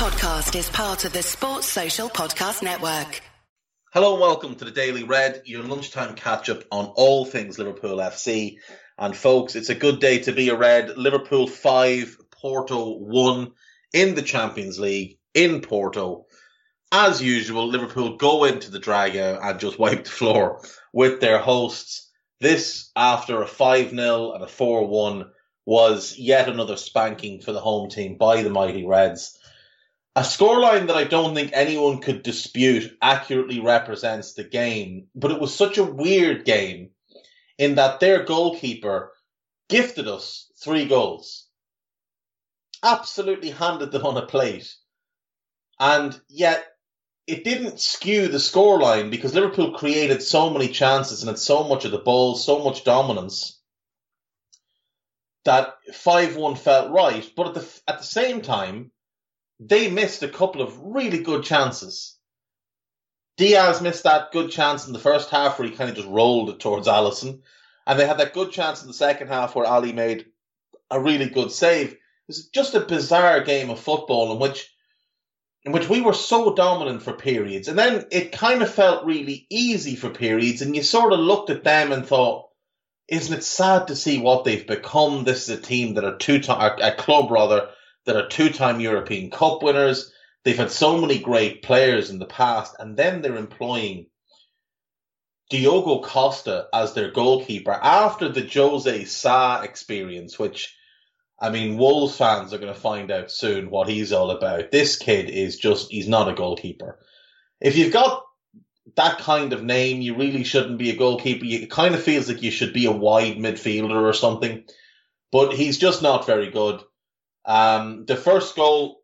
podcast is part of the Sports Social Podcast Network. Hello and welcome to the Daily Red, your lunchtime catch up on all things Liverpool FC. And folks, it's a good day to be a Red. Liverpool 5, Porto 1 in the Champions League in Porto. As usual, Liverpool go into the Dragão and just wipe the floor with their hosts. This, after a 5 0 and a 4 1, was yet another spanking for the home team by the mighty Reds. A scoreline that I don't think anyone could dispute accurately represents the game, but it was such a weird game in that their goalkeeper gifted us three goals. Absolutely handed them on a plate. And yet it didn't skew the scoreline because Liverpool created so many chances and had so much of the ball, so much dominance that 5-1 felt right. But at the, at the same time, they missed a couple of really good chances. Diaz missed that good chance in the first half where he kind of just rolled it towards Alisson. And they had that good chance in the second half where Ali made a really good save. It was just a bizarre game of football in which in which we were so dominant for periods. And then it kind of felt really easy for periods. And you sort of looked at them and thought, isn't it sad to see what they've become? This is a team that are two time, a club rather, that are two-time European Cup winners. They've had so many great players in the past, and then they're employing Diogo Costa as their goalkeeper after the Jose Sa experience, which I mean, Wolves fans are going to find out soon what he's all about. This kid is just, he's not a goalkeeper. If you've got that kind of name, you really shouldn't be a goalkeeper. It kind of feels like you should be a wide midfielder or something. But he's just not very good. Um, the first goal,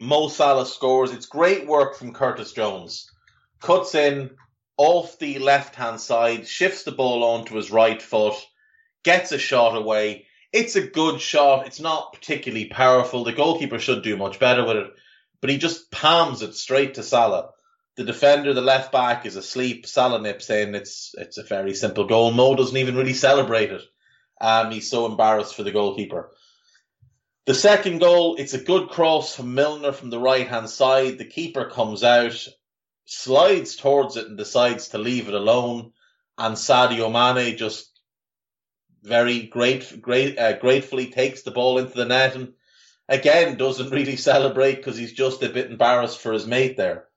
Mo Salah scores. It's great work from Curtis Jones. Cuts in off the left hand side, shifts the ball onto his right foot, gets a shot away. It's a good shot. It's not particularly powerful. The goalkeeper should do much better with it, but he just palms it straight to Salah. The defender, the left back, is asleep. Salah nips in. It's it's a very simple goal. Mo doesn't even really celebrate it. Um, he's so embarrassed for the goalkeeper. The second goal, it's a good cross from Milner from the right hand side. The keeper comes out, slides towards it, and decides to leave it alone. And Sadio Mane just very great, great, uh, gratefully takes the ball into the net and again doesn't really celebrate because he's just a bit embarrassed for his mate there.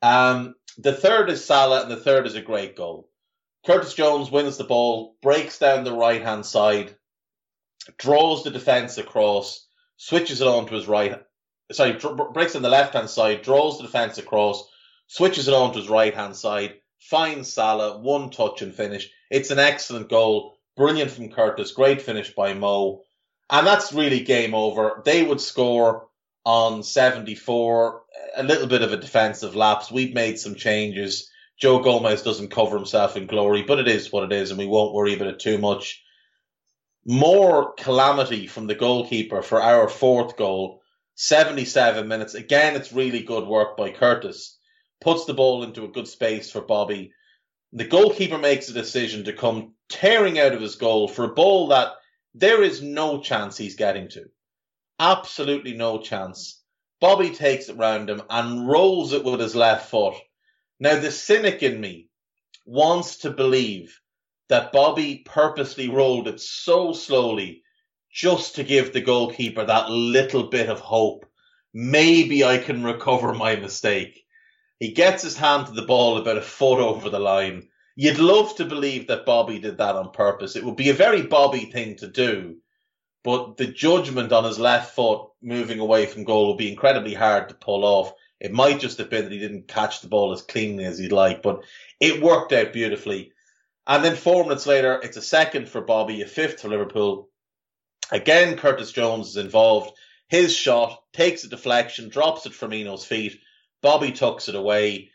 Um, the third is Salah, and the third is a great goal. Curtis Jones wins the ball, breaks down the right hand side, draws the defence across, switches it on to his right, sorry, dr- breaks on the left hand side, draws the defence across, switches it on to his right hand side, finds Salah, one touch and finish. It's an excellent goal, brilliant from Curtis, great finish by Mo. And that's really game over. They would score on 74, a little bit of a defensive lapse. We've made some changes. Joe Gomez doesn't cover himself in glory, but it is what it is, and we won't worry about it too much more calamity from the goalkeeper for our fourth goal. 77 minutes. Again, it's really good work by Curtis. Puts the ball into a good space for Bobby. The goalkeeper makes a decision to come tearing out of his goal for a ball that there is no chance he's getting to. Absolutely no chance. Bobby takes it round him and rolls it with his left foot. Now, the cynic in me wants to believe that Bobby purposely rolled it so slowly just to give the goalkeeper that little bit of hope. Maybe I can recover my mistake. He gets his hand to the ball about a foot over the line. You'd love to believe that Bobby did that on purpose. It would be a very Bobby thing to do, but the judgment on his left foot moving away from goal would be incredibly hard to pull off. It might just have been that he didn't catch the ball as cleanly as he'd like, but it worked out beautifully. And then four minutes later, it's a second for Bobby, a fifth for Liverpool. Again, Curtis Jones is involved. His shot takes a deflection, drops it from Eno's feet. Bobby tucks it away.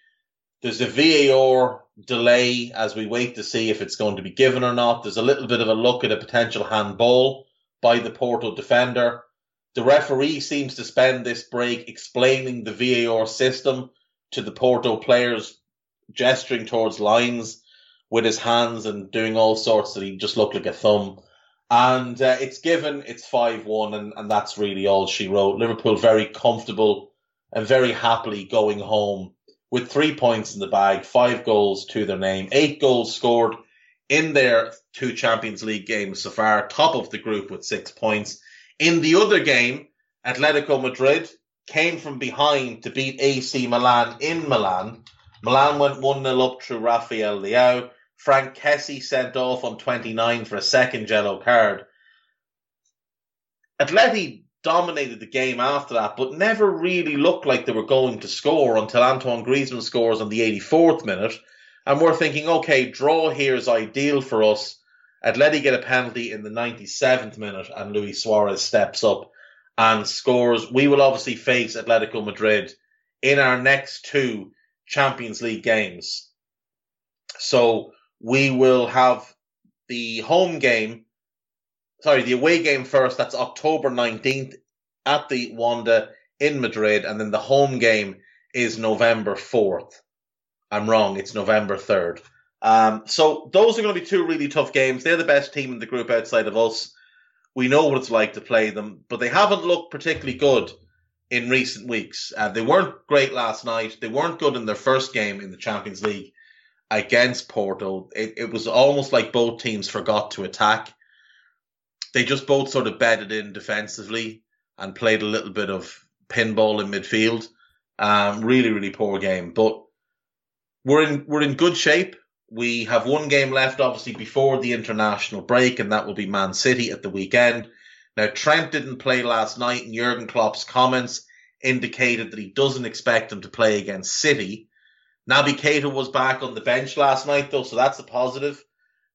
There's a VAR delay as we wait to see if it's going to be given or not. There's a little bit of a look at a potential handball by the Porto defender. The referee seems to spend this break explaining the VAR system to the Porto players, gesturing towards lines with his hands and doing all sorts that he just looked like a thumb. And uh, it's given, it's 5 1, and, and that's really all she wrote. Liverpool very comfortable and very happily going home with three points in the bag, five goals to their name, eight goals scored in their two Champions League games so far, top of the group with six points. In the other game, Atletico Madrid came from behind to beat AC Milan in Milan. Milan went 1 0 up through Rafael Leao. Franck Kessie sent off on 29 for a second yellow card. Atleti dominated the game after that, but never really looked like they were going to score until Antoine Griezmann scores on the 84th minute. And we're thinking, okay, draw here is ideal for us. Atleti get a penalty in the 97th minute, and Luis Suarez steps up and scores. We will obviously face Atletico Madrid in our next two Champions League games. So we will have the home game, sorry, the away game first. That's October 19th at the Wanda in Madrid. And then the home game is November 4th. I'm wrong. It's November 3rd. Um, so those are going to be two really tough games. They're the best team in the group outside of us. We know what it's like to play them, but they haven't looked particularly good in recent weeks. Uh, they weren't great last night. They weren't good in their first game in the Champions League against Porto. It, it was almost like both teams forgot to attack. They just both sort of bedded in defensively and played a little bit of pinball in midfield. Um, really, really poor game, but we're in we're in good shape. We have one game left, obviously, before the international break, and that will be Man City at the weekend. Now, Trent didn't play last night, and Jurgen Klopp's comments indicated that he doesn't expect him to play against City. Naby Keita was back on the bench last night, though, so that's a positive.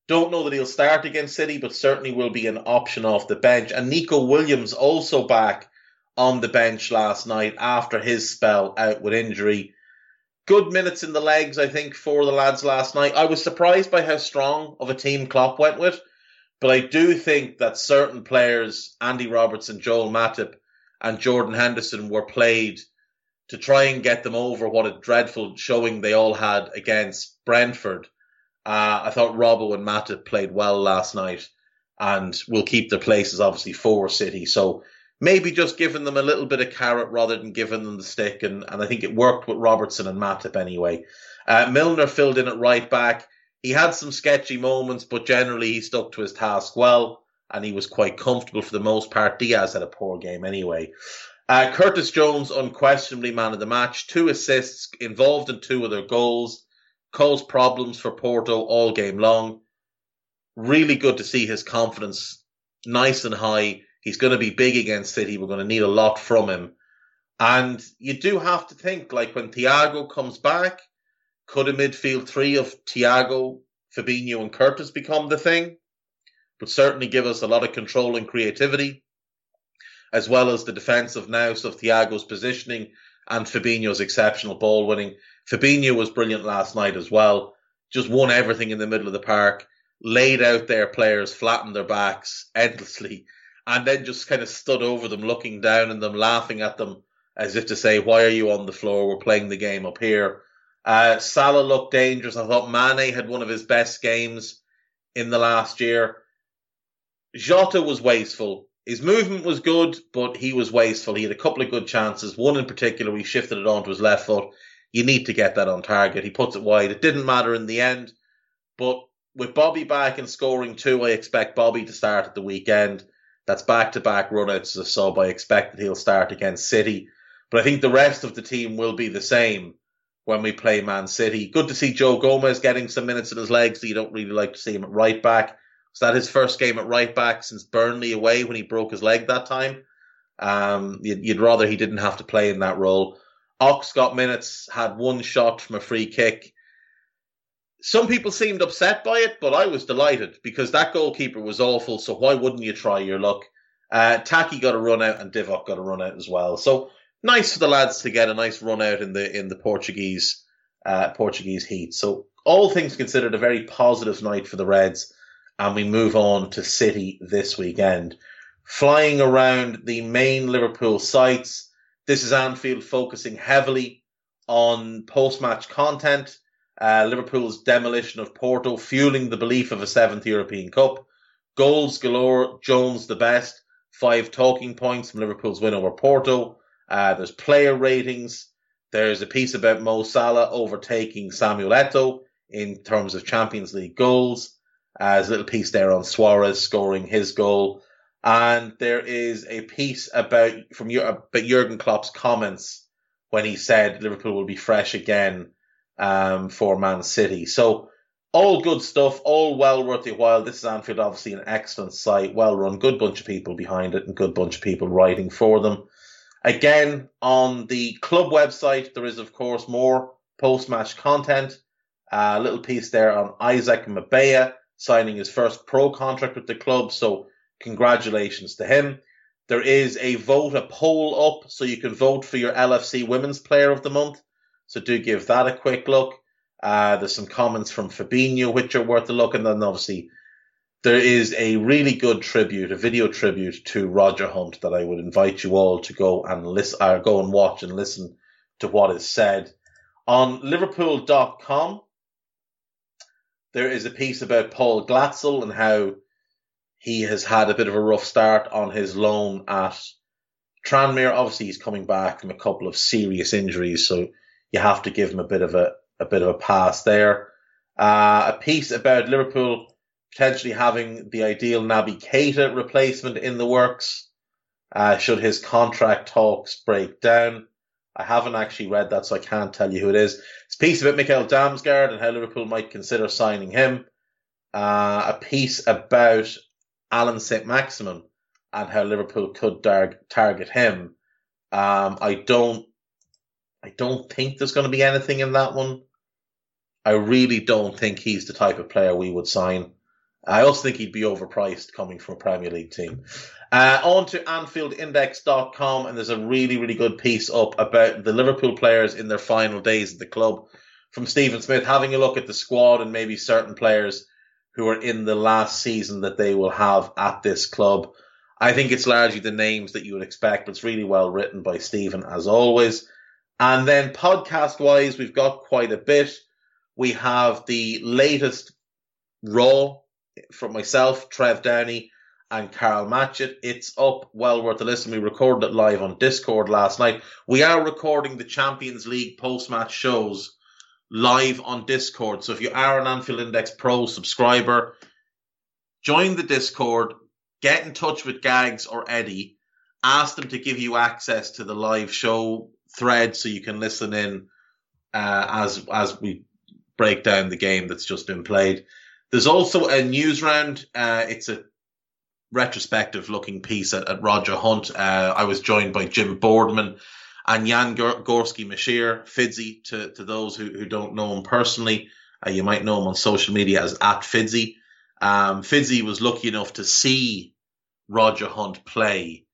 Don't know that he'll start against City, but certainly will be an option off the bench. And Neco Williams also back on the bench last night after his spell out with injury good minutes in the legs, I think, for the lads last night. I was surprised by how strong of a team Klopp went with, but I do think that certain players, Andy Robertson, Joel Matip, and Jordan Henderson, were played to try and get them over what a dreadful showing they all had against Brentford. Uh, I thought Robbo and Matip played well last night and will keep their places, obviously, for City. So maybe just giving them a little bit of carrot rather than giving them the stick. And, and I think it worked with Robertson and Matip anyway. Uh, Milner filled in at right back. He had some sketchy moments, but generally he stuck to his task well, and he was quite comfortable for the most part. Diaz had a poor game anyway. Uh, Curtis Jones, unquestionably man of the match, two assists, involved in two of their goals, caused problems for Porto all game long. Really good to see his confidence nice and high He's going to be big against City. We're going to need a lot from him. And you do have to think, like when Thiago comes back, could a midfield three of Thiago, Fabinho, and Curtis become the thing? Would certainly give us a lot of control and creativity, as well as the defensive nous of Thiago's positioning and Fabinho's exceptional ball winning. Fabinho was brilliant last night as well. Just won everything in the middle of the park, laid out their players, flattened their backs endlessly, and then just kind of stood over them, looking down at them, laughing at them, as if to say, "Why are you on the floor? We're playing the game up here." Uh, Salah looked dangerous. I thought Mane had one of his best games in the last year. Jota was wasteful. His movement was good, but he was wasteful. He had a couple of good chances. One in particular, he shifted it onto his left foot. You need to get that on target. He puts it wide. It didn't matter in the end, but with Bobby back and scoring two, I expect Bobby to start at the weekend. That's back to back runouts as a sub. I expect that he'll start against City. But I think the rest of the team will be the same when we play Man City. Good to see Joe Gomez getting some minutes in his legs. You don't really like to see him at right back. Was that his first game at right back since Burnley away when he broke his leg that time? Um, you'd, you'd rather he didn't have to play in that role. Ox got minutes, had one shot from a free kick some people seemed upset by it, but I was delighted because that goalkeeper was awful. So why wouldn't you try your luck? Uh, Taki got a run out and Divock got a run out as well. So nice for the lads to get a nice run out in the in the Portuguese uh, Portuguese heat. So all things considered, a very positive night for the Reds, and we move on to City this weekend. Flying around the main Liverpool sites, this is Anfield focusing heavily on post match content uh, Liverpool's demolition of Porto, fueling the belief of a seventh European Cup. Goals galore. Jones the best. Five talking points from Liverpool's win over Porto. Uh, there's player ratings. There's a piece about Mo Salah overtaking Samuel Eto'o in terms of Champions League goals. Uh, a little piece there on Suarez scoring his goal. And there is a piece about from about Jurgen Klopp's comments when he said Liverpool will be fresh again um, for Man City. So all good stuff, all well worth your while. This is Anfield, obviously an excellent site, well run, good bunch of people behind it, and good bunch of people writing for them. Again, on the club website, there is of course more post-match content. A little piece there on Isaac Mabaya signing his first pro contract with the club. So congratulations to him. There is a vote, a poll up, so you can vote for your LFC Women's Player of the Month. So do give that a quick look. Uh, there's some comments from Fabinho, which are worth a look. And then obviously there is a really good tribute, a video tribute to Roger Hunt that I would invite you all to go and listen, uh, go and watch and listen to what is said. On Liverpool.com, there is a piece about Paul Glatzel and how he has had a bit of a rough start on his loan at Tranmere. Obviously, he's coming back from a couple of serious injuries, so you have to give him a bit of a, a bit of a pass there. Uh, a piece about Liverpool potentially having the ideal Naby Keita replacement in the works. Uh, should his contract talks break down? I haven't actually read that, so I can't tell you who it is. It's a piece about Mikkel Damsgaard and how Liverpool might consider signing him. Uh, a piece about Alan Saint-Maximin and how Liverpool could dar- target him. Um, I don't, I don't think there's going to be anything in that one. I really don't think he's the type of player we would sign. I also think he'd be overpriced coming from a Premier League team. Uh, on to AnfieldIndex.com, and there's a really, really good piece up about the Liverpool players in their final days at the club from Stephen Smith, having a look at the squad and maybe certain players who are in the last season that they will have at this club. I think it's largely the names that you would expect, but it's really well written by Stephen as always. And then podcast wise, we've got quite a bit. We have the latest Raw from myself, Trev Downey, and Karl Matchett. It's up, well worth a listen. We recorded it live on Discord last night. We are recording the Champions League post match shows live on Discord. So if you are an Anfield Index Pro subscriber, join the Discord, get in touch with Gags or Eddie, ask them to give you access to the live show thread so you can listen in uh, as as we break down the game that's just been played. There's also a news round. Uh, it's a retrospective looking piece at, at Roger Hunt. Uh, I was joined by Jim Boardman and Jan Gorski Mashir, Fidzy, to, to those who, who don't know him personally. Uh, you might know him on social media as at Fidzy. Um, Fidzy was lucky enough to see Roger Hunt play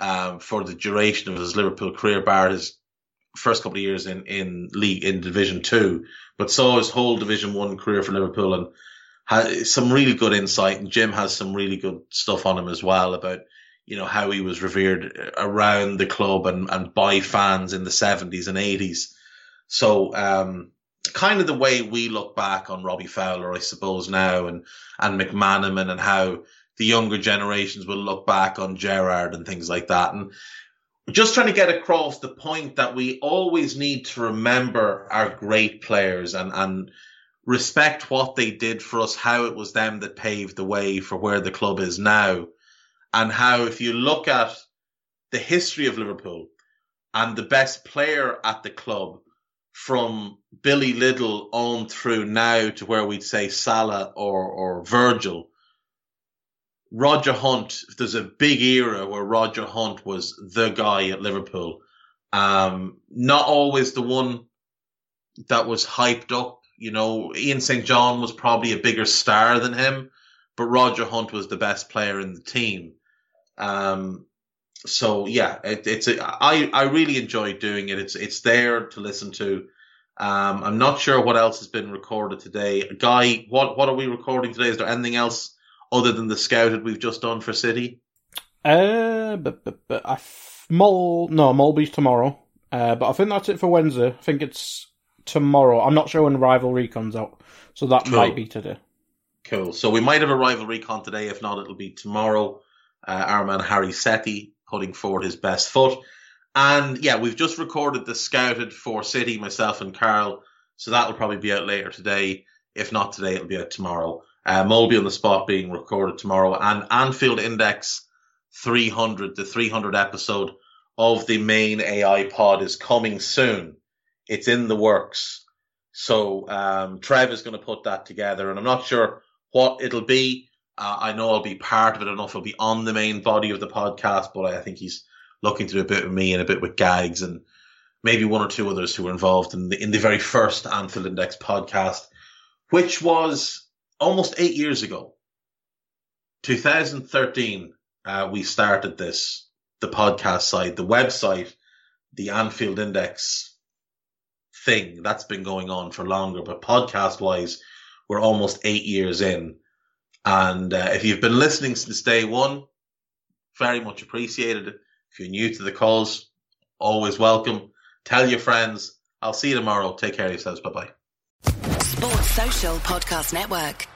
um, for the duration of his Liverpool career, bar his first couple of years in, in league in Division Two, but saw his whole Division One career for Liverpool and has some really good insight, and Jim has some really good stuff on him as well about you know how he was revered around the club and, and by fans in the 70s and 80s. So um, kind of the way we look back on Robbie Fowler, I suppose now, and and McManaman, and how the younger generations will look back on Gerrard and things like that, and just trying to get across the point that we always need to remember our great players and and respect what they did for us, how it was them that paved the way for where the club is now, and how if you look at the history of Liverpool and the best player at the club from Billy Liddell on through now to where we'd say Salah or, or Virgil, Roger Hunt, there's a big era where Roger Hunt was the guy at Liverpool. Um, not always the one that was hyped up you know, Ian St. John was probably a bigger star than him, but Roger Hunt was the best player in the team. Um, so yeah, it, it's a, I I really enjoy doing it. It's it's there to listen to. Um, I'm not sure what else has been recorded today. Guy, what what are we recording today? Is there anything else other than the scouted we've just done for City? Uh, but, but, but I f- Mol no Molby's tomorrow. Uh, but I think that's it for Wednesday. I think it's tomorrow. I'm not sure when Rivalry comes out, so that cool. might be today. Cool. So we might have a rival recon today. If not, it'll be tomorrow. Uh, our man Harry Setti putting forward his best foot. And yeah, we've just recorded the scouted for City, myself and Karl. So that'll probably be out later today. If not today, it'll be out tomorrow. Uh, Molby on the spot being recorded tomorrow, and Anfield Index 300, the 300 episode of the main AI pod is coming soon. It's in the works. So um, Trev is going to put that together, and I'm not sure what it'll be. Uh, I know I'll be part of it enough. I'll be on the main body of the podcast, but I think he's looking to do a bit with me and a bit with Gags and maybe one or two others who were involved in the in the very first Anfield Index podcast, which was almost eight years ago. 2013, uh, we started this, the podcast side, the website, the Anfield Index thing. That's been going on for longer, but podcast wise, we're almost eight years in. And uh, if you've been listening since day one, very much appreciated. If you're new to the calls, always welcome. Tell your friends. I'll see you tomorrow. Take care of yourselves. Bye bye. Sports Social Podcast Network.